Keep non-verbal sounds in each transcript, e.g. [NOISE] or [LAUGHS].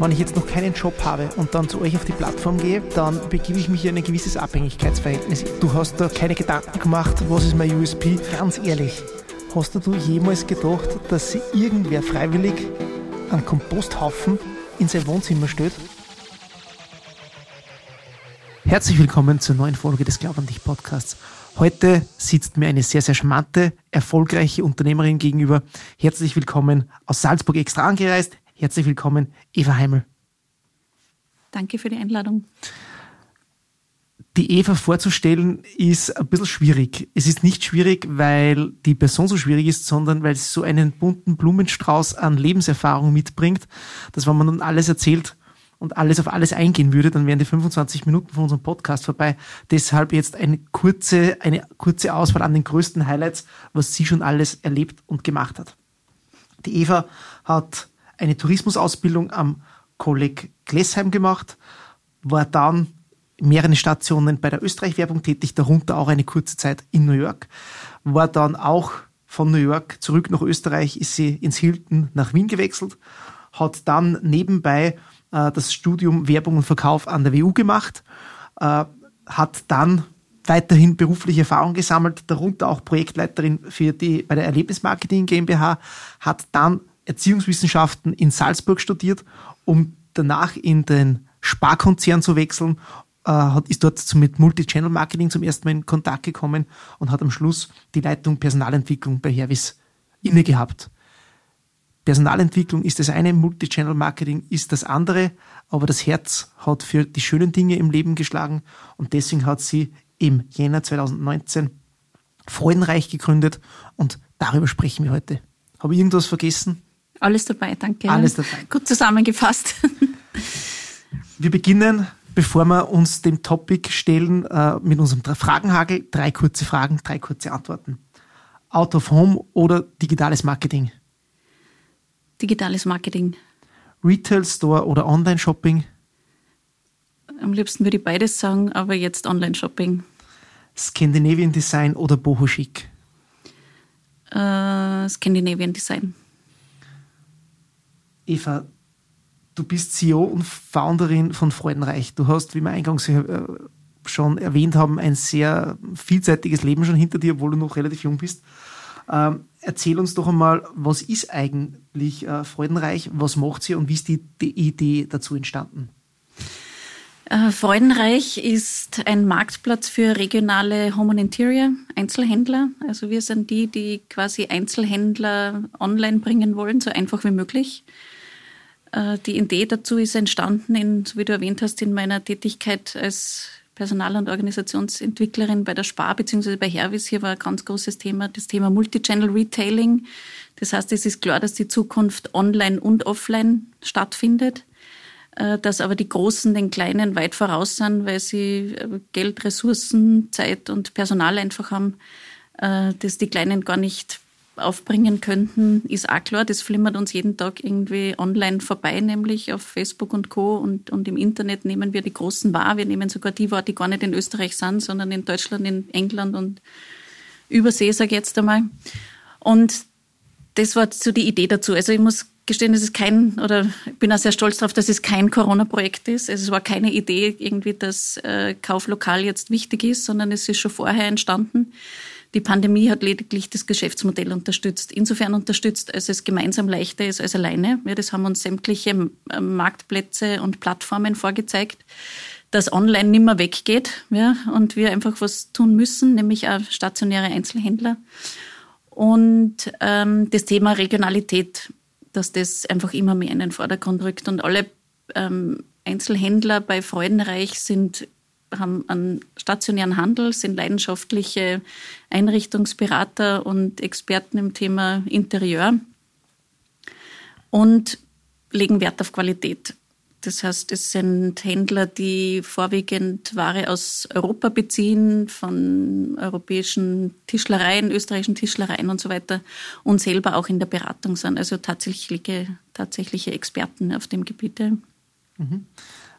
wenn ich jetzt noch keinen Job habe und dann zu euch auf die Plattform gehe, dann begebe ich mich in ein gewisses Abhängigkeitsverhältnis. Du hast da keine Gedanken gemacht, was ist mein USP? Ganz ehrlich, hast du jemals gedacht, dass sich irgendwer freiwillig einen Komposthaufen in sein Wohnzimmer stellt? Herzlich willkommen zur neuen Folge des Glaub an dich Podcasts. Heute sitzt mir eine sehr, sehr charmante, erfolgreiche Unternehmerin gegenüber. Herzlich willkommen aus Salzburg extra angereist. Herzlich willkommen, Eva Heimel. Danke für die Einladung. Die Eva vorzustellen ist ein bisschen schwierig. Es ist nicht schwierig, weil die Person so schwierig ist, sondern weil sie so einen bunten Blumenstrauß an Lebenserfahrung mitbringt, dass wenn man nun alles erzählt und alles auf alles eingehen würde, dann wären die 25 Minuten von unserem Podcast vorbei. Deshalb jetzt eine kurze, eine kurze Auswahl an den größten Highlights, was sie schon alles erlebt und gemacht hat. Die Eva hat eine Tourismusausbildung am Kolleg Glessheim gemacht, war dann mehrere Stationen bei der Österreich-Werbung tätig, darunter auch eine kurze Zeit in New York, war dann auch von New York zurück nach Österreich, ist sie ins Hilton nach Wien gewechselt, hat dann nebenbei äh, das Studium Werbung und Verkauf an der WU gemacht, äh, hat dann weiterhin berufliche Erfahrung gesammelt, darunter auch Projektleiterin für die, bei der Erlebnismarketing GmbH, hat dann Erziehungswissenschaften in Salzburg studiert, um danach in den Sparkonzern zu wechseln, äh, hat, ist dort mit Multi-Channel Marketing zum ersten Mal in Kontakt gekommen und hat am Schluss die Leitung Personalentwicklung bei Hervis inne gehabt. Personalentwicklung ist das eine, Multi-Channel Marketing ist das andere, aber das Herz hat für die schönen Dinge im Leben geschlagen und deswegen hat sie im Jänner 2019 Freudenreich gegründet und darüber sprechen wir heute. Habe ich irgendwas vergessen? Alles dabei, danke. Alles dabei. Gut zusammengefasst. [LAUGHS] Wir beginnen, bevor wir uns dem Topic stellen, äh, mit unserem Fragenhagel. Drei kurze Fragen, drei kurze Antworten. Out of Home oder digitales Marketing? Digitales Marketing. Retail Store oder Online Shopping? Am liebsten würde ich beides sagen, aber jetzt Online Shopping. Scandinavian Design oder Boho Chic? Äh, Scandinavian Design. Eva, du bist CEO und Founderin von Freudenreich. Du hast, wie wir eingangs äh, schon erwähnt haben, ein sehr vielseitiges Leben schon hinter dir, obwohl du noch relativ jung bist. Ähm, erzähl uns doch einmal, was ist eigentlich äh, Freudenreich, was macht sie und wie ist die, die Idee dazu entstanden? Äh, Freudenreich ist ein Marktplatz für regionale Home and Interior Einzelhändler. Also wir sind die, die quasi Einzelhändler online bringen wollen, so einfach wie möglich. Äh, die Idee dazu ist entstanden, in, wie du erwähnt hast, in meiner Tätigkeit als Personal- und Organisationsentwicklerin bei der Spar bzw. bei Hervis. Hier war ein ganz großes Thema das Thema Multichannel Retailing. Das heißt, es ist klar, dass die Zukunft online und offline stattfindet, dass aber die Großen den Kleinen weit voraus sind, weil sie äh, Geld, Ressourcen, Zeit und Personal einfach haben, dass die Kleinen gar nicht aufbringen könnten, ist auch klar. Das flimmert uns jeden Tag irgendwie online vorbei, nämlich auf Facebook und Co. Und, und im Internet nehmen wir die Großen wahr. Wir nehmen sogar die wahr, die gar nicht in Österreich sind, sondern in Deutschland, in England und Übersee, sage ich jetzt einmal. Und das war so die Idee dazu. Also ich muss gestehen, es ist kein, oder ich bin auch sehr stolz darauf, dass es kein Corona-Projekt ist. Also es war keine Idee irgendwie, dass äh, Kauflokal jetzt wichtig ist, sondern es ist schon vorher entstanden. Die Pandemie hat lediglich das Geschäftsmodell unterstützt. Insofern unterstützt, als es gemeinsam leichter ist als alleine. Ja, das haben uns sämtliche ähm, Marktplätze und Plattformen vorgezeigt, dass online nimmer weggeht ja, und wir einfach was tun müssen, nämlich auch stationäre Einzelhändler. Und ähm, das Thema Regionalität, dass das einfach immer mehr in den Vordergrund rückt. Und alle ähm, Einzelhändler bei Freudenreich sind haben einen stationären Handel, sind leidenschaftliche Einrichtungsberater und Experten im Thema Interieur und legen Wert auf Qualität. Das heißt, es sind Händler, die vorwiegend Ware aus Europa beziehen, von europäischen Tischlereien, österreichischen Tischlereien und so weiter und selber auch in der Beratung sind. Also tatsächliche, tatsächliche Experten auf dem Gebiet. Mhm.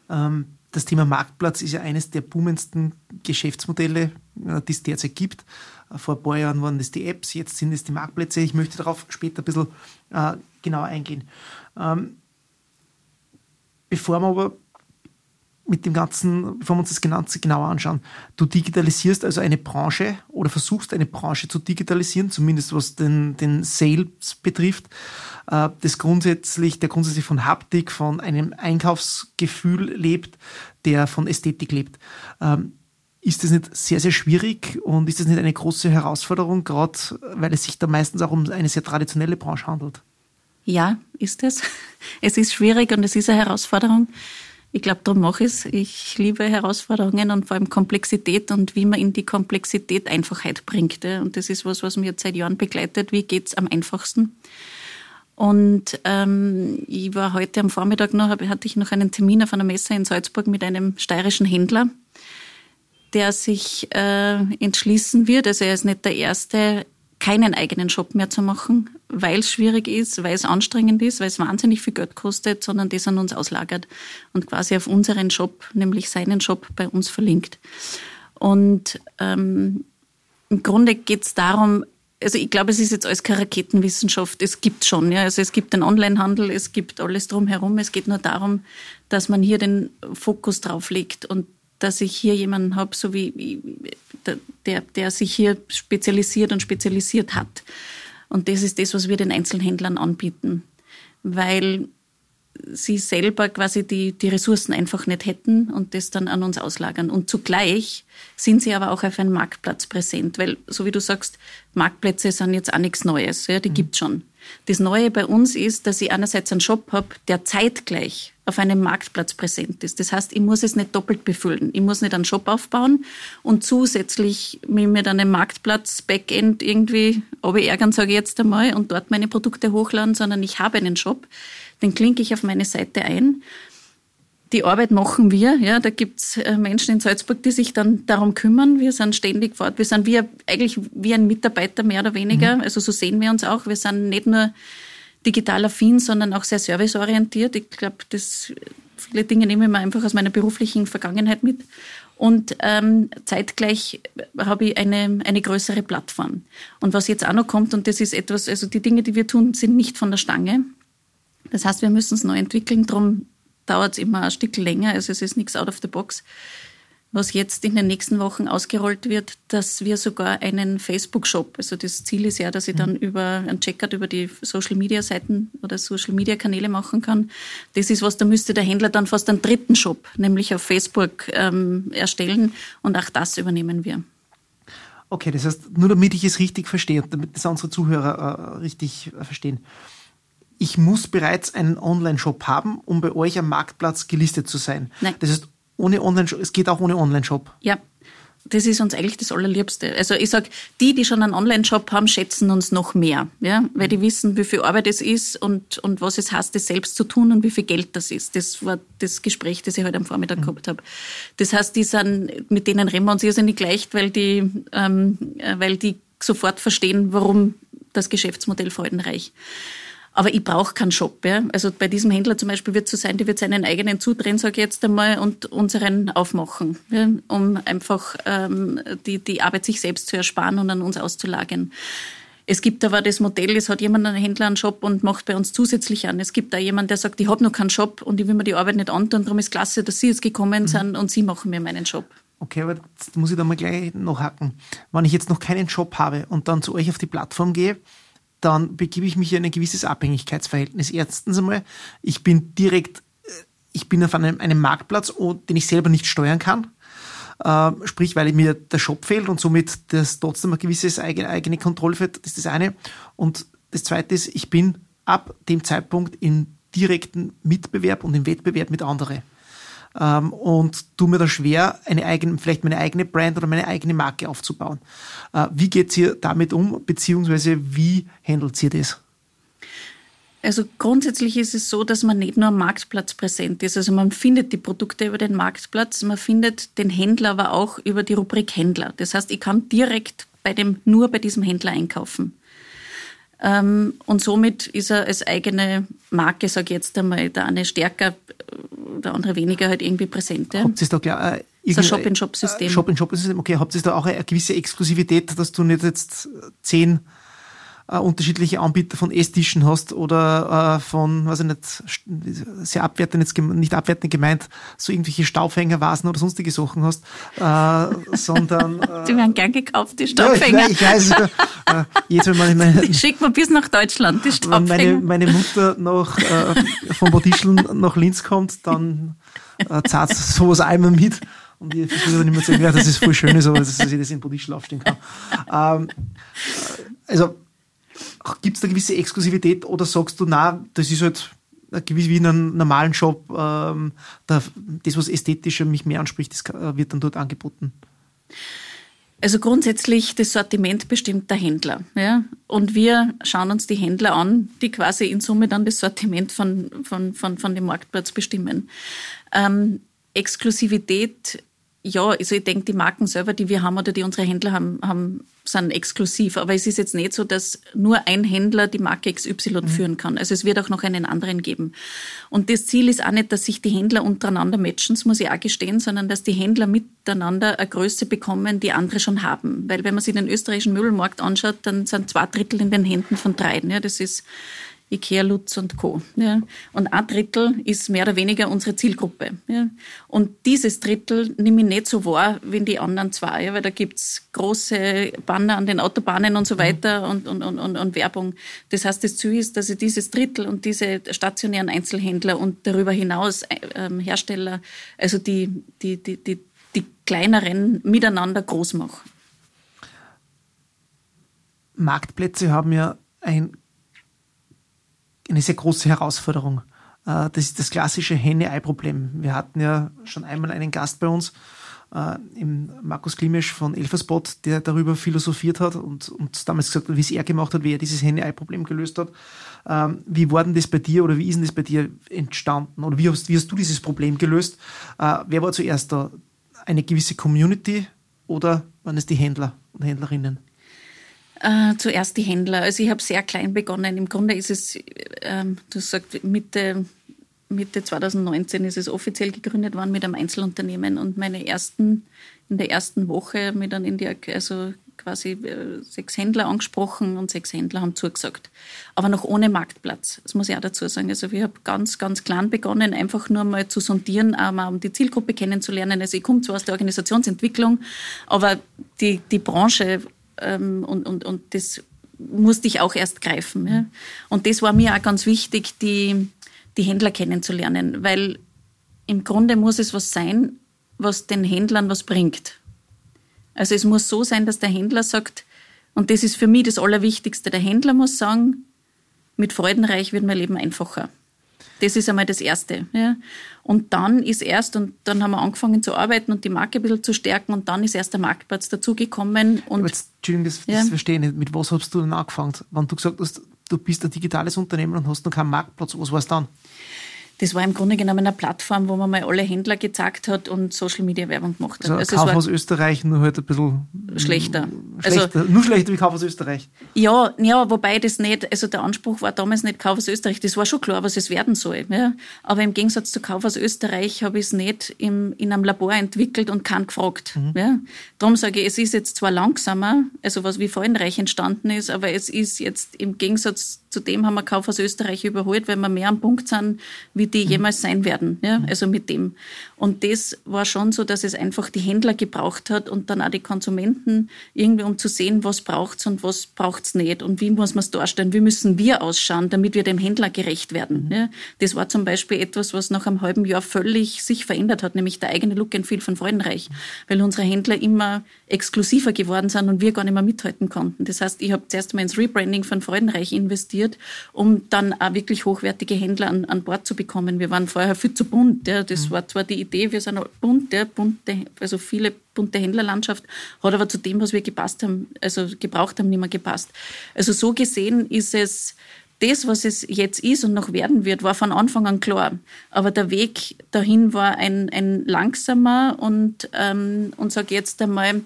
Ähm das Thema Marktplatz ist ja eines der boomendsten Geschäftsmodelle, äh, die es derzeit gibt. Äh, vor ein paar Jahren waren das die Apps, jetzt sind es die Marktplätze. Ich möchte darauf später ein bisschen äh, genauer eingehen. Ähm, bevor wir aber mit dem Ganzen, bevor wir uns das Ganze genauer anschauen, du digitalisierst also eine Branche oder versuchst eine Branche zu digitalisieren, zumindest was den, den Sales betrifft, äh, das grundsätzlich, der grundsätzlich von Haptik, von einem Einkaufsgefühl lebt, der von Ästhetik lebt. Ähm, ist das nicht sehr, sehr schwierig und ist das nicht eine große Herausforderung, gerade weil es sich da meistens auch um eine sehr traditionelle Branche handelt? Ja, ist es. [LAUGHS] Es ist schwierig und es ist eine Herausforderung. Ich glaube, darum mache ich es. Ich liebe Herausforderungen und vor allem Komplexität und wie man in die Komplexität Einfachheit bringt. Und das ist was, was mir seit Jahren begleitet. Wie geht's am einfachsten? Und ähm, ich war heute am Vormittag noch, hatte ich noch einen Termin auf einer Messe in Salzburg mit einem steirischen Händler, der sich äh, entschließen wird. Also er ist nicht der Erste, keinen eigenen Shop mehr zu machen, weil es schwierig ist, weil es anstrengend ist, weil es wahnsinnig viel Geld kostet, sondern das an uns auslagert und quasi auf unseren Shop, nämlich seinen Shop, bei uns verlinkt. Und ähm, im Grunde geht es darum, also ich glaube, es ist jetzt alles keine Raketenwissenschaft. Es gibt schon, ja. Also es gibt den Onlinehandel, es gibt alles drumherum. Es geht nur darum, dass man hier den Fokus drauf legt und dass ich hier jemanden habe, so wie der, der sich hier spezialisiert und spezialisiert hat. Und das ist das, was wir den Einzelhändlern anbieten, weil sie selber quasi die, die Ressourcen einfach nicht hätten und das dann an uns auslagern. Und zugleich sind sie aber auch auf einem Marktplatz präsent, weil, so wie du sagst, Marktplätze sind jetzt auch nichts Neues, ja, die mhm. gibt's schon. Das Neue bei uns ist, dass ich einerseits einen Shop habe, der zeitgleich auf einem Marktplatz präsent ist. Das heißt, ich muss es nicht doppelt befüllen. Ich muss nicht einen Shop aufbauen und zusätzlich mit einem Marktplatz Backend irgendwie ärgern, sage ich jetzt einmal, und dort meine Produkte hochladen, sondern ich habe einen Shop, den klinke ich auf meine Seite ein. Die Arbeit machen wir. Ja, da gibt's äh, Menschen in Salzburg, die sich dann darum kümmern. Wir sind ständig fort. Wir sind wie, eigentlich wie ein Mitarbeiter mehr oder weniger. Mhm. Also so sehen wir uns auch. Wir sind nicht nur digital affin, sondern auch sehr serviceorientiert. Ich glaube, das viele Dinge nehme ich mir einfach aus meiner beruflichen Vergangenheit mit. Und ähm, zeitgleich habe ich eine, eine größere Plattform. Und was jetzt auch noch kommt, und das ist etwas, also die Dinge, die wir tun, sind nicht von der Stange. Das heißt, wir müssen es neu entwickeln, darum dauert es immer ein Stück länger, also es ist nichts out of the box. Was jetzt in den nächsten Wochen ausgerollt wird, dass wir sogar einen Facebook-Shop, also das Ziel ist ja, dass ich dann mhm. über einen Checkout über die Social-Media-Seiten oder Social-Media-Kanäle machen kann. Das ist was, da müsste der Händler dann fast einen dritten Shop, nämlich auf Facebook, ähm, erstellen und auch das übernehmen wir. Okay, das heißt, nur damit ich es richtig verstehe und damit das unsere Zuhörer äh, richtig verstehen ich muss bereits einen Online-Shop haben, um bei euch am Marktplatz gelistet zu sein. Nein. Das heißt, ohne Online-Shop, es geht auch ohne Online-Shop. Ja. Das ist uns eigentlich das Allerliebste. Also ich sag, die, die schon einen Online-Shop haben, schätzen uns noch mehr, ja, weil die wissen, wie viel Arbeit es ist und, und was es heißt, das selbst zu tun und wie viel Geld das ist. Das war das Gespräch, das ich heute am Vormittag mhm. gehabt habe. Das heißt, die sind, mit denen reden wir uns irrsinnig leicht, weil die, ähm, äh, weil die sofort verstehen, warum das Geschäftsmodell freudenreich. Aber ich brauche keinen Shop. Ja? Also bei diesem Händler zum Beispiel wird es so sein, die wird seinen eigenen zudrehen, sage ich jetzt einmal, und unseren aufmachen, ja? um einfach ähm, die, die Arbeit sich selbst zu ersparen und an uns auszulagern. Es gibt aber das Modell, es hat jemand, einen Händler, einen Shop und macht bei uns zusätzlich an. Es gibt da jemand, der sagt, ich habe noch keinen Shop und ich will mir die Arbeit nicht antun, darum ist klasse, dass Sie jetzt gekommen mhm. sind und Sie machen mir meinen Shop. Okay, aber jetzt muss ich da mal gleich noch hacken. Wenn ich jetzt noch keinen Job habe und dann zu euch auf die Plattform gehe, dann begebe ich mich in ein gewisses Abhängigkeitsverhältnis. Erstens einmal, ich bin direkt, äh, ich bin auf einem, einem Marktplatz, den ich selber nicht steuern kann. Äh, sprich, weil mir der Shop fehlt und somit das trotzdem ein gewisses eigene, eigene Kontrolle fehlt. Das ist das eine. Und das zweite ist, ich bin ab dem Zeitpunkt im direkten Mitbewerb und im Wettbewerb mit anderen ähm, und tue mir da schwer, eine eigene, vielleicht meine eigene Brand oder meine eigene Marke aufzubauen. Äh, wie geht ihr damit um, beziehungsweise wie handelt ihr das? Also grundsätzlich ist es so, dass man nicht nur am Marktplatz präsent ist. Also man findet die Produkte über den Marktplatz, man findet den Händler aber auch über die Rubrik Händler. Das heißt, ich kann direkt bei dem, nur bei diesem Händler einkaufen. Ähm, und somit ist er als eigene Marke, sage ich jetzt einmal, der eine stärker, der andere weniger halt irgendwie präsent. Ja. Habt ihr da klar, äh, ein Shop-in-Shop-System? Shop-in-Shop-System, okay. Habt ihr da auch eine gewisse Exklusivität, dass du nicht jetzt zehn äh, unterschiedliche Anbieter von Esstischen hast oder äh, von, weiß ich nicht, sehr abwertend jetzt nicht abwertend gemeint, so irgendwelche Staubfängervasen oder sonstige Sachen hast, äh, sondern äh, [LAUGHS] die werden gern gekauft, die Staubfänger. Ja, ich, weiß, ich weiß. Äh, jetzt, wenn meine, [LAUGHS] meine, Schickt man bis nach Deutschland, die Staubfänger. Wenn meine, meine Mutter nach, äh, von Bodischeln nach Linz kommt, dann äh, zahlt sowas einmal mit. Und ich versuche dann immer zu sagen, ja, das ist voll schön, so, dass ich das in Bodischel aufstehen kann. Ähm, also, gibt es da gewisse Exklusivität oder sagst du, na, das ist halt gewiss wie in einem normalen Shop, ähm, da, das, was ästhetischer mich mehr anspricht, das wird dann dort angeboten? Also grundsätzlich das Sortiment bestimmt der Händler. Ja? Und wir schauen uns die Händler an, die quasi in Summe dann das Sortiment von, von, von, von dem Marktplatz bestimmen. Ähm, Exklusivität ja, also ich denke, die Marken selber, die wir haben oder die unsere Händler haben, haben sind exklusiv. Aber es ist jetzt nicht so, dass nur ein Händler die Marke XY mhm. führen kann. Also es wird auch noch einen anderen geben. Und das Ziel ist auch nicht, dass sich die Händler untereinander matchen, das muss ich auch gestehen, sondern dass die Händler miteinander eine Größe bekommen, die andere schon haben. Weil wenn man sich den österreichischen Möbelmarkt anschaut, dann sind zwei Drittel in den Händen von dreien. Ja, das ist Ikea, Lutz und Co. Ja. Und ein Drittel ist mehr oder weniger unsere Zielgruppe. Ja. Und dieses Drittel nehme ich nicht so wahr wie die anderen zwei, ja, weil da gibt's große Banner an den Autobahnen und so mhm. weiter und, und, und, und, und Werbung. Das heißt, das Ziel ist, dass ich dieses Drittel und diese stationären Einzelhändler und darüber hinaus ähm, Hersteller, also die, die, die, die, die kleineren miteinander groß mache. Marktplätze haben ja ein eine sehr große Herausforderung. Äh, das ist das klassische Henne-Ei-Problem. Wir hatten ja schon einmal einen Gast bei uns, äh, Markus Klimisch von Elferspot, der darüber philosophiert hat und, und damals gesagt hat, wie es er gemacht hat, wie er dieses Henne-Ei-Problem gelöst hat. Ähm, wie war denn das bei dir oder wie ist denn das bei dir entstanden? Oder wie hast, wie hast du dieses Problem gelöst? Äh, wer war zuerst da? Eine gewisse Community oder waren es die Händler und Händlerinnen? Äh, zuerst die Händler. Also ich habe sehr klein begonnen. Im Grunde ist es, ähm, du sagst, Mitte, Mitte 2019 ist es offiziell gegründet worden mit einem Einzelunternehmen und meine ersten, in der ersten Woche mir dann in die, also quasi äh, sechs Händler angesprochen und sechs Händler haben zugesagt. Aber noch ohne Marktplatz. Das muss ich auch dazu sagen. Also wir haben ganz, ganz klein begonnen, einfach nur mal zu sondieren, mal um die Zielgruppe kennenzulernen. Also ich komme zwar aus der Organisationsentwicklung, aber die, die Branche ähm, und, und, und das musste ich auch erst greifen. Ja. Und das war mir auch ganz wichtig, die, die Händler kennenzulernen, weil im Grunde muss es was sein, was den Händlern was bringt. Also es muss so sein, dass der Händler sagt, und das ist für mich das Allerwichtigste, der Händler muss sagen, mit Freudenreich wird mein Leben einfacher. Das ist einmal das Erste. Ja. Und dann ist erst, und dann haben wir angefangen zu arbeiten und die Marke ein bisschen zu stärken und dann ist erst der Marktplatz dazugekommen. Und, jetzt, Entschuldigung, das, ja. das verstehe ich nicht. Mit was hast du denn angefangen? Wenn du gesagt hast, du bist ein digitales Unternehmen und hast noch keinen Marktplatz, was war es dann? Das war im Grunde genommen eine Plattform, wo man mal alle Händler gezeigt hat und Social Media Werbung gemacht hat. Also, also Kaufhaus Österreich nur halt ein bisschen schlechter. schlechter also, nur schlechter wie Kaufhaus Österreich. Ja, ja, wobei das nicht, also der Anspruch war damals nicht Kaufhaus Österreich, das war schon klar, was es werden soll. Ja. Aber im Gegensatz zu Kaufhaus Österreich habe ich es nicht im, in einem Labor entwickelt und keinen gefragt. Mhm. Ja. Darum sage ich, es ist jetzt zwar langsamer, also was wie Fallenreich entstanden ist, aber es ist jetzt im Gegensatz Zudem haben wir Kaufhaus Österreich überholt, weil wir mehr am Punkt sind, wie die mhm. jemals sein werden. Ja? Mhm. Also mit dem. Und das war schon so, dass es einfach die Händler gebraucht hat und dann auch die Konsumenten irgendwie, um zu sehen, was braucht's und was braucht's nicht und wie muss man es darstellen, wie müssen wir ausschauen, damit wir dem Händler gerecht werden. Mhm. Ja? Das war zum Beispiel etwas, was nach einem halben Jahr völlig sich verändert hat, nämlich der eigene Look and Feel von Freudenreich, weil unsere Händler immer exklusiver geworden sind und wir gar nicht mehr mithalten konnten. Das heißt, ich habe zuerst mal ins Rebranding von Freudenreich investiert investiert, um dann auch wirklich hochwertige Händler an, an Bord zu bekommen. Wir waren vorher viel zu bunt. Ja. Das mhm. war zwar die Idee, wir sind bunt, ja, bunte, also viele bunte Händlerlandschaft, hat aber zu dem, was wir gepasst haben, also gebraucht haben, nicht mehr gepasst. Also so gesehen ist es das, was es jetzt ist und noch werden wird, war von Anfang an klar. Aber der Weg dahin war ein, ein langsamer und, ähm, und sage jetzt einmal,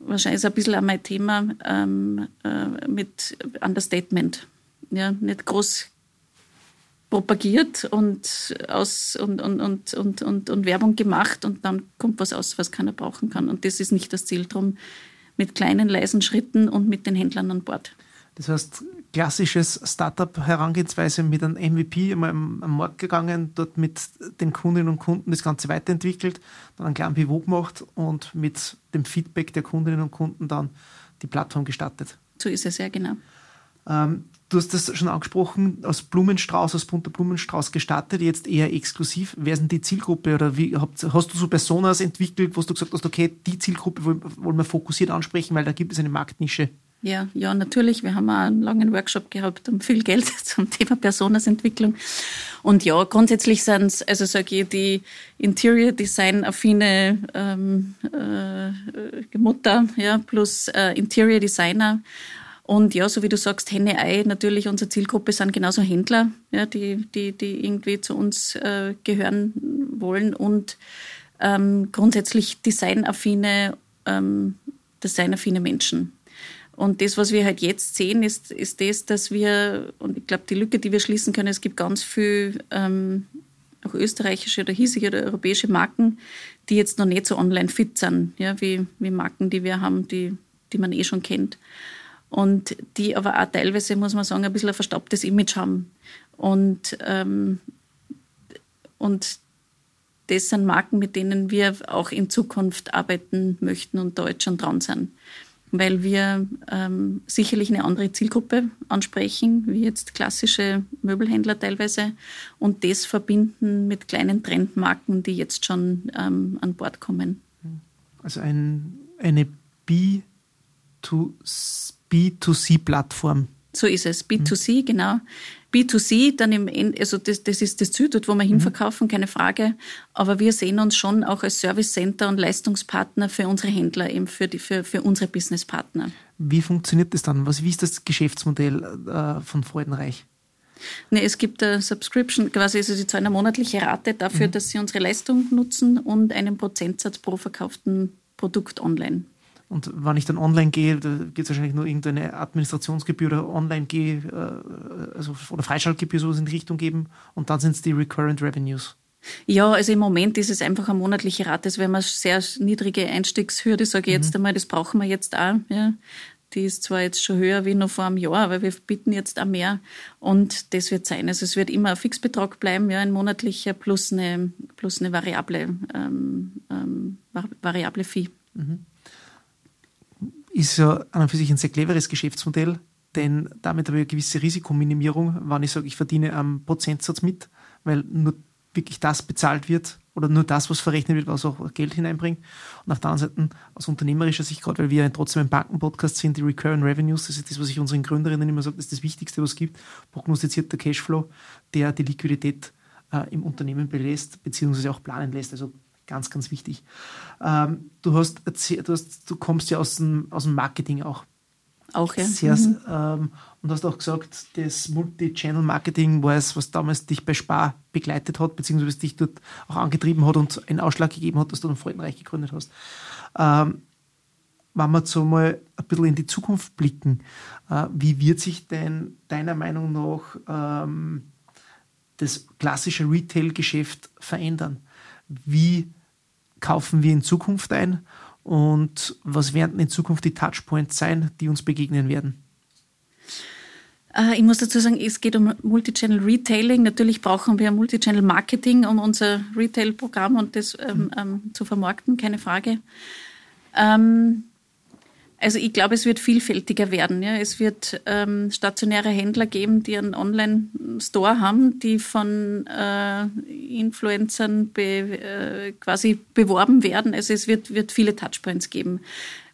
wahrscheinlich ist ein bisschen auch mein Thema ähm, äh, mit Understatement ja, nicht groß propagiert und, aus, und, und, und, und, und, und Werbung gemacht und dann kommt was aus, was keiner brauchen kann. Und das ist nicht das Ziel. Drum mit kleinen, leisen Schritten und mit den Händlern an Bord. Das heißt, klassisches Startup-Herangehensweise mit einem MVP einmal am, am Markt gegangen, dort mit den Kundinnen und Kunden das Ganze weiterentwickelt, dann einen kleinen Pivot gemacht und mit dem Feedback der Kundinnen und Kunden dann die Plattform gestartet. So ist es ja, genau. Ähm, du hast das schon angesprochen, aus Blumenstrauß, aus bunter Blumenstrauß gestartet, jetzt eher exklusiv. Wer ist denn die Zielgruppe oder wie hast du so Personas entwickelt, wo du gesagt hast, okay, die Zielgruppe wollen wir fokussiert ansprechen, weil da gibt es eine Marktnische? Ja, ja, natürlich. Wir haben auch einen langen Workshop gehabt um viel Geld [LAUGHS] zum Thema Personasentwicklung. Und ja, grundsätzlich sind es, also sage ich, die Interior Design affine ähm, äh, Mutter, ja, plus äh, Interior Designer. Und ja, so wie du sagst, Henne Ei, natürlich unsere Zielgruppe sind genauso Händler, ja, die, die, die irgendwie zu uns äh, gehören wollen und ähm, grundsätzlich designaffine, ähm, designaffine Menschen. Und das, was wir halt jetzt sehen, ist, ist das, dass wir, und ich glaube, die Lücke, die wir schließen können, es gibt ganz viel ähm, auch österreichische oder hiesige oder europäische Marken, die jetzt noch nicht so online fit sind, ja, wie, wie Marken, die wir haben, die, die man eh schon kennt. Und die aber auch teilweise, muss man sagen, ein bisschen ein verstaubtes Image haben. Und, ähm, und das sind Marken, mit denen wir auch in Zukunft arbeiten möchten und da jetzt schon dran sind weil wir ähm, sicherlich eine andere Zielgruppe ansprechen, wie jetzt klassische Möbelhändler teilweise, und das verbinden mit kleinen Trendmarken, die jetzt schon ähm, an Bord kommen. Also ein, eine B2C-Plattform. So ist es, B2C, mhm. genau. B2C, dann im End, also das, das ist das Ziel, dort wo wir mhm. hinverkaufen, keine Frage. Aber wir sehen uns schon auch als Service Center und Leistungspartner für unsere Händler, eben für, die, für, für unsere Businesspartner. Wie funktioniert das dann? Was, wie ist das Geschäftsmodell äh, von Freudenreich? Nee, es gibt eine Subscription, quasi also sie zahlen eine monatliche Rate dafür, mhm. dass sie unsere Leistung nutzen und einen Prozentsatz pro verkauften Produkt online. Und wenn ich dann online gehe, da gibt es wahrscheinlich nur irgendeine Administrationsgebühr oder online gehe, äh, also oder Freischaltgebühr, sowas in die Richtung geben. Und dann sind es die Recurrent Revenues. Ja, also im Moment ist es einfach eine monatliche Rate. Das wäre eine sehr niedrige Einstiegshürde, sage ich mhm. jetzt einmal. Das brauchen wir jetzt auch. Ja. Die ist zwar jetzt schon höher wie noch vor einem Jahr, aber wir bieten jetzt auch mehr. Und das wird sein. Also es wird immer ein Fixbetrag bleiben, ja, ein monatlicher plus eine, plus eine variable, ähm, ähm, variable Fee. Mhm ist ja an und für sich ein sehr cleveres Geschäftsmodell, denn damit habe ich eine gewisse Risikominimierung, wenn ich sage, ich verdiene am Prozentsatz mit, weil nur wirklich das bezahlt wird oder nur das, was verrechnet wird, was auch Geld hineinbringt. Und auf der anderen Seite aus unternehmerischer Sicht, gerade weil wir ja trotzdem ein Bankenpodcast sind, die Recurring Revenues, das ist das, was ich unseren Gründerinnen immer sage, das ist das Wichtigste, was es gibt, prognostizierter Cashflow, der die Liquidität äh, im Unternehmen belässt, beziehungsweise auch planen lässt. Also Ganz, ganz wichtig. Ähm, du, hast erzählt, du, hast, du kommst ja aus dem, aus dem Marketing auch. Auch, ja. Sehr, mhm. ähm, und hast auch gesagt, das Multi-Channel-Marketing war es, was damals dich bei Spar begleitet hat, beziehungsweise dich dort auch angetrieben hat und einen Ausschlag gegeben hat, dass du ein Freudenreich gegründet hast. Ähm, wenn wir so mal ein bisschen in die Zukunft blicken, äh, wie wird sich denn deiner Meinung nach ähm, das klassische Retail-Geschäft verändern? Wie kaufen wir in Zukunft ein und was werden in Zukunft die Touchpoints sein, die uns begegnen werden? Äh, ich muss dazu sagen, es geht um Multichannel Retailing. Natürlich brauchen wir Multichannel Marketing, um unser Retail-Programm und das ähm, mhm. ähm, zu vermarkten, keine Frage. Ähm, also ich glaube, es wird vielfältiger werden. Ja. Es wird ähm, stationäre Händler geben, die einen Online-Store haben, die von äh, Influencern be, äh, quasi beworben werden. Also es wird, wird viele Touchpoints geben.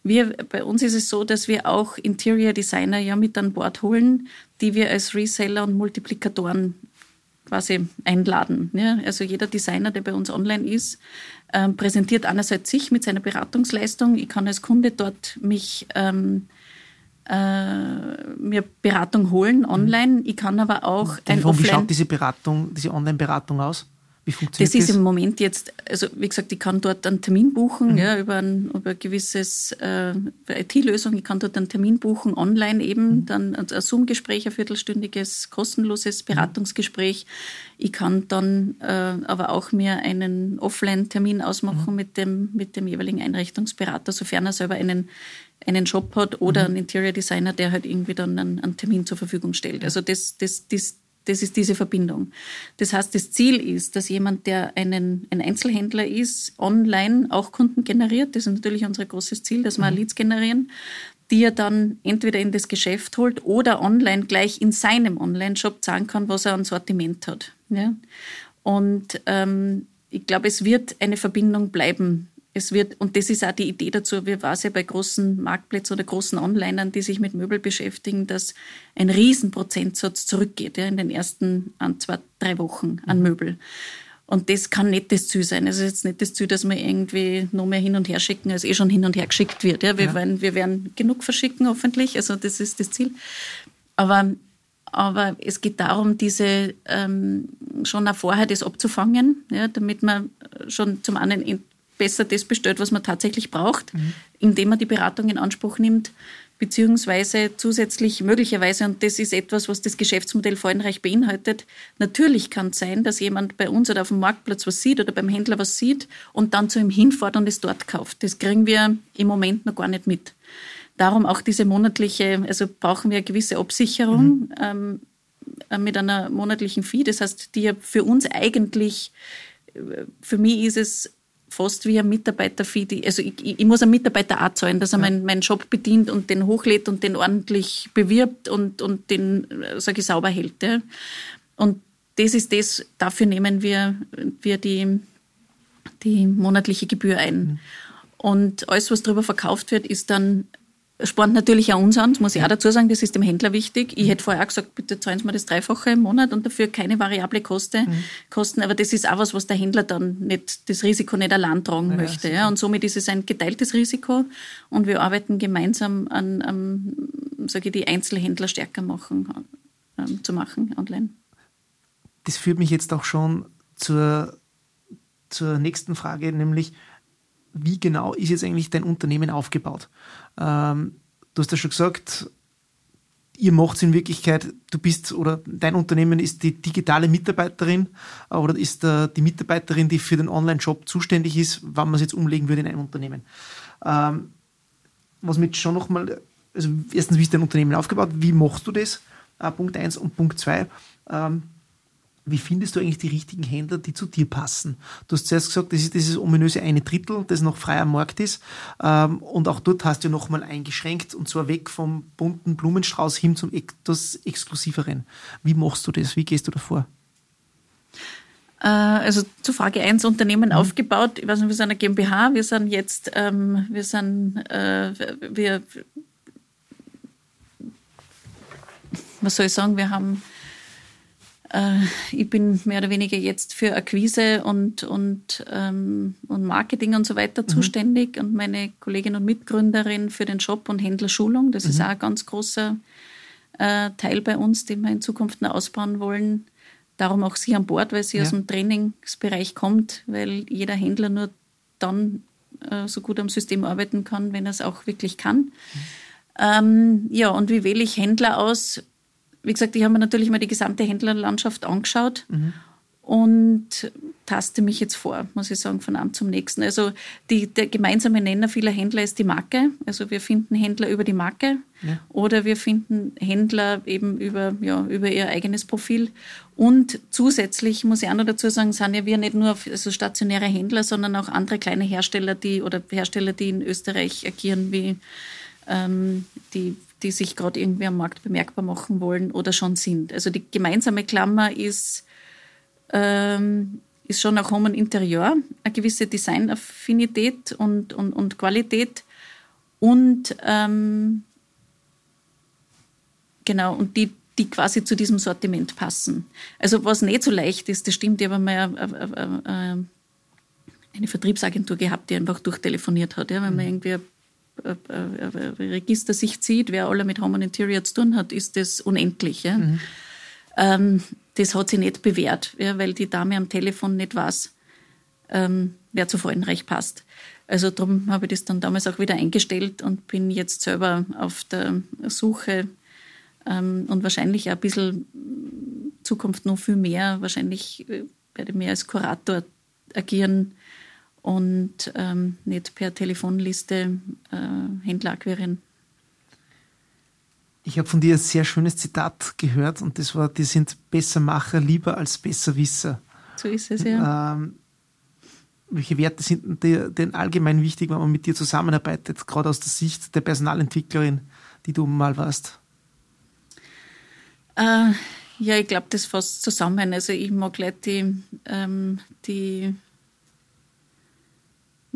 Wir, bei uns ist es so, dass wir auch Interior Designer ja mit an Bord holen, die wir als Reseller und Multiplikatoren quasi einladen. Ja. Also jeder Designer, der bei uns online ist, ähm, präsentiert einerseits sich mit seiner Beratungsleistung. Ich kann als Kunde dort mich ähm, äh, mir Beratung holen mhm. online. Ich kann aber auch ein Offline. Wie schaut diese Beratung, diese Online-Beratung aus? Wie funktioniert das? Das ist im Moment jetzt, also wie gesagt, ich kann dort einen Termin buchen, mhm. ja, über ein, über ein gewisses äh, IT-Lösung. Ich kann dort einen Termin buchen, online eben, mhm. dann ein Zoom-Gespräch, ein viertelstündiges, kostenloses mhm. Beratungsgespräch. Ich kann dann äh, aber auch mir einen Offline-Termin ausmachen mhm. mit, dem, mit dem jeweiligen Einrichtungsberater, sofern er selber einen einen Job hat oder mhm. einen Interior Designer, der halt irgendwie dann einen, einen Termin zur Verfügung stellt. Also das, das, das, das ist diese Verbindung. Das heißt, das Ziel ist, dass jemand, der einen, ein Einzelhändler ist, online auch Kunden generiert. Das ist natürlich unser großes Ziel, dass wir mhm. Leads generieren, die er dann entweder in das Geschäft holt oder online gleich in seinem Online-Shop sagen kann, was er an Sortiment hat. Ja? Und ähm, ich glaube, es wird eine Verbindung bleiben es wird, und das ist auch die Idee dazu, wir waren ja bei großen Marktplätzen oder großen Onlinern, die sich mit Möbel beschäftigen, dass ein Riesenprozentsatz zurückgeht ja, in den ersten ein, zwei, drei Wochen an mhm. Möbel. Und das kann nicht das Ziel sein. Es ist jetzt nicht das Ziel, dass wir irgendwie noch mehr hin und her schicken, als eh schon hin und her geschickt wird. Ja, wir, ja. Werden, wir werden genug verschicken, hoffentlich. Also das ist das Ziel. Aber, aber es geht darum, diese ähm, schon auch vorher das abzufangen, ja, damit man schon zum einen besser das bestellt, was man tatsächlich braucht, mhm. indem man die Beratung in Anspruch nimmt, beziehungsweise zusätzlich möglicherweise, und das ist etwas, was das Geschäftsmodell Freudenreich beinhaltet, natürlich kann es sein, dass jemand bei uns oder auf dem Marktplatz was sieht oder beim Händler was sieht und dann zu ihm hinfährt und es dort kauft. Das kriegen wir im Moment noch gar nicht mit. Darum auch diese monatliche, also brauchen wir eine gewisse Absicherung mhm. ähm, äh, mit einer monatlichen Fee. Das heißt, die ja für uns eigentlich, äh, für mich ist es fast wie ein Mitarbeiterfeed. Also ich, ich, muss einem Mitarbeiter auch zahlen, dass er ja. meinen, meinen Job bedient und den hochlädt und den ordentlich bewirbt und, und den, sage ich, sauber hält. Ja. Und das ist das, dafür nehmen wir, wir die, die monatliche Gebühr ein. Mhm. Und alles, was darüber verkauft wird, ist dann spornt natürlich auch uns an, das muss ich auch dazu sagen, das ist dem Händler wichtig. Ich hätte vorher auch gesagt, bitte zahlen Sie mir das Dreifache im Monat und dafür keine variable Koste, mhm. Kosten. Aber das ist auch was, was der Händler dann nicht, das Risiko nicht allein tragen ja, möchte. Ja. Und somit ist es ein geteiltes Risiko und wir arbeiten gemeinsam an, an sage ich, die Einzelhändler stärker machen, ähm, zu machen online. Das führt mich jetzt auch schon zur, zur nächsten Frage, nämlich wie genau ist jetzt eigentlich dein Unternehmen aufgebaut? Ähm, du hast ja schon gesagt, ihr macht es in Wirklichkeit, du bist oder dein Unternehmen ist die digitale Mitarbeiterin äh, oder ist äh, die Mitarbeiterin, die für den Online-Shop zuständig ist, wann man es jetzt umlegen würde in ein Unternehmen. Ähm, was mit schon nochmal, also erstens, wie ist dein Unternehmen aufgebaut, wie machst du das? Äh, Punkt 1 und Punkt 2. Ähm, wie findest du eigentlich die richtigen Händler, die zu dir passen? Du hast zuerst gesagt, das ist dieses ominöse eine Drittel, das noch freier Markt ist. Ähm, und auch dort hast du nochmal eingeschränkt und zwar weg vom bunten Blumenstrauß hin zum etwas Exklusiveren. Wie machst du das? Wie gehst du davor? Äh, also zu Frage 1, Unternehmen mhm. aufgebaut. Ich weiß nicht, wir sind eine GmbH, wir sind jetzt, ähm, wir sind, äh, wir, was soll ich sagen, wir haben ich bin mehr oder weniger jetzt für Akquise und, und, ähm, und Marketing und so weiter mhm. zuständig und meine Kollegin und Mitgründerin für den Shop und Händlerschulung. Das mhm. ist auch ein ganz großer äh, Teil bei uns, den wir in Zukunft noch ausbauen wollen. Darum auch sie an Bord, weil sie ja. aus dem Trainingsbereich kommt, weil jeder Händler nur dann äh, so gut am System arbeiten kann, wenn er es auch wirklich kann. Mhm. Ähm, ja, und wie wähle ich Händler aus? Wie gesagt, ich habe mir natürlich mal die gesamte Händlerlandschaft angeschaut mhm. und taste mich jetzt vor, muss ich sagen, von einem zum nächsten. Also die, der gemeinsame Nenner vieler Händler ist die Marke. Also wir finden Händler über die Marke ja. oder wir finden Händler eben über, ja, über ihr eigenes Profil. Und zusätzlich muss ich auch noch dazu sagen, sind ja wir nicht nur also stationäre Händler, sondern auch andere kleine Hersteller, die oder Hersteller, die in Österreich agieren, wie ähm, die die sich gerade irgendwie am Markt bemerkbar machen wollen oder schon sind. Also die gemeinsame Klammer ist, ähm, ist schon auch Home und Interieur, eine gewisse Designaffinität und, und, und Qualität und ähm, genau, und die, die quasi zu diesem Sortiment passen. Also was nicht so leicht ist, das stimmt, ich habe mal äh, äh, eine Vertriebsagentur gehabt, die einfach durchtelefoniert hat, ja, wenn man mhm. irgendwie äh, äh, Register sich zieht, wer alle mit Home and Interior zu tun hat, ist das unendlich. Ja? Mhm. Ähm, das hat sich nicht bewährt, ja, weil die Dame am Telefon nicht weiß, ähm, wer zu Freudenreich passt. Also darum habe ich das dann damals auch wieder eingestellt und bin jetzt selber auf der Suche ähm, und wahrscheinlich auch ein bisschen Zukunft noch viel mehr. Wahrscheinlich äh, werde ich mehr als Kurator agieren und ähm, nicht per Telefonliste äh, Händler akquirieren. Ich habe von dir ein sehr schönes Zitat gehört und das war, die sind Bessermacher lieber als Besserwisser. So ist es, ja. Ähm, welche Werte sind dir denn allgemein wichtig, wenn man mit dir zusammenarbeitet, gerade aus der Sicht der Personalentwicklerin, die du mal warst? Äh, ja, ich glaube, das fasst zusammen. Also ich mag Leute, die, ähm, die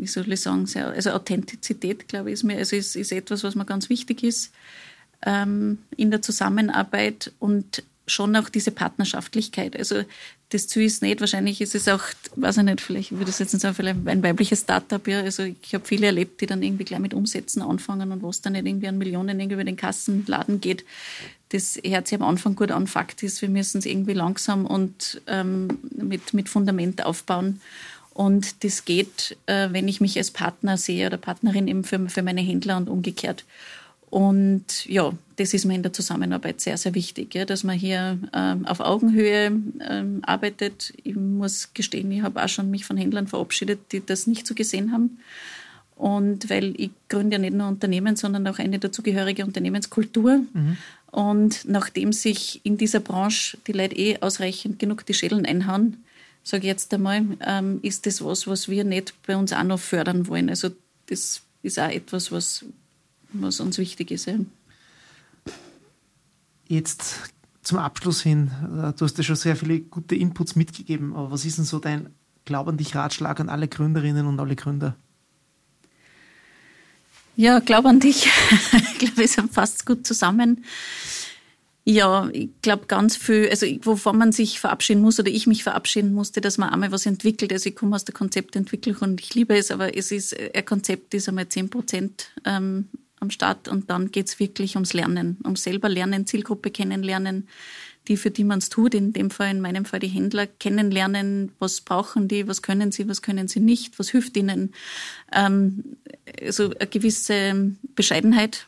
wie soll ich sagen, sehr, also Authentizität, glaube ich, ist mir, also ist, ist etwas, was mir ganz wichtig ist ähm, in der Zusammenarbeit und schon auch diese Partnerschaftlichkeit. Also das Ziel ist nicht, wahrscheinlich ist es auch, weiß ich nicht, vielleicht würde ich jetzt sagen, vielleicht ein weibliches Startup, ja. Also ich habe viele erlebt, die dann irgendwie gleich mit Umsätzen anfangen und wo es dann nicht irgendwie an Millionen irgendwie über den Kassenladen geht. Das hört sich am Anfang gut an. Fakt ist, wir müssen es irgendwie langsam und ähm, mit, mit Fundament aufbauen. Und das geht, äh, wenn ich mich als Partner sehe oder Partnerin eben für, für meine Händler und umgekehrt. Und ja, das ist mir in der Zusammenarbeit sehr, sehr wichtig, ja, dass man hier ähm, auf Augenhöhe ähm, arbeitet. Ich muss gestehen, ich habe auch schon mich von Händlern verabschiedet, die das nicht so gesehen haben. Und weil ich gründe ja nicht nur Unternehmen, sondern auch eine dazugehörige Unternehmenskultur. Mhm. Und nachdem sich in dieser Branche die Leute eh ausreichend genug die Schädeln einhauen, sage ich jetzt einmal, ähm, ist das was, was wir nicht bei uns auch noch fördern wollen. Also das ist auch etwas, was, was uns wichtig ist. Ja. Jetzt zum Abschluss hin, äh, du hast ja schon sehr viele gute Inputs mitgegeben, aber was ist denn so dein Glaub an dich Ratschlag an alle Gründerinnen und alle Gründer? Ja, Glaub an dich. [LAUGHS] ich glaube, wir sind fast gut zusammen. Ja, ich glaube ganz viel, also wovon man sich verabschieden muss oder ich mich verabschieden musste, dass man einmal was entwickelt. Also ich komme aus der Konzeptentwicklung und ich liebe es, aber es ist, ein Konzept ist einmal 10 Prozent ähm, am Start und dann geht's wirklich ums Lernen, ums selber Lernen, Zielgruppe kennenlernen, die, für die man es tut, in dem Fall, in meinem Fall die Händler kennenlernen, was brauchen die, was können sie, was können sie nicht, was hilft ihnen. Ähm, also eine gewisse Bescheidenheit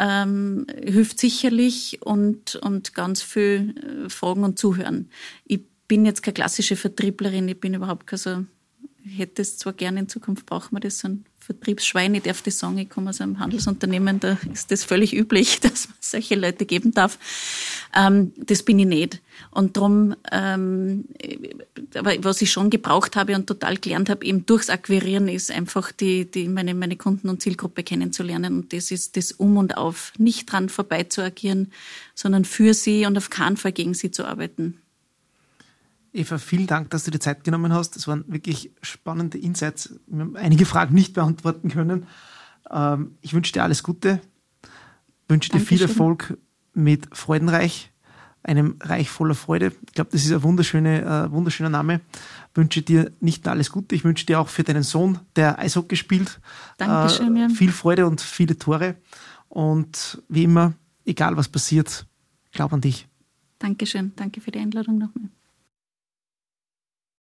ähm, hilft sicherlich und, und ganz viel äh, Fragen und Zuhören. Ich bin jetzt keine klassische Vertrieblerin, ich bin überhaupt keine so, ich hätte es zwar gerne in Zukunft, brauchen wir das, so Vertriebsschwein, ich darf das sagen, ich komme aus einem Handelsunternehmen, da ist das völlig üblich, [LAUGHS] dass man solche Leute geben darf. Ähm, das bin ich nicht. Und darum, ähm, aber was ich schon gebraucht habe und total gelernt habe, eben durchs Akquirieren, ist einfach die, die meine, meine Kunden und Zielgruppe kennenzulernen. Und das ist das Um und Auf. Nicht dran vorbei zu agieren, sondern für sie und auf keinen Fall gegen sie zu arbeiten. Eva, vielen Dank, dass du dir Zeit genommen hast. Das waren wirklich spannende Insights. Wir haben einige Fragen nicht beantworten können. Ähm, ich wünsche dir alles Gute, wünsche dir viel Erfolg mit Freudenreich, einem Reich voller Freude. Ich glaube, das ist ein wunderschöner, äh, wunderschöner Name. Ich wünsche dir nicht nur alles Gute, ich wünsche dir auch für deinen Sohn, der Eishockey spielt, Dankeschön, äh, viel Freude und viele Tore. Und wie immer, egal was passiert, glaub an dich. Dankeschön, danke für die Einladung nochmal.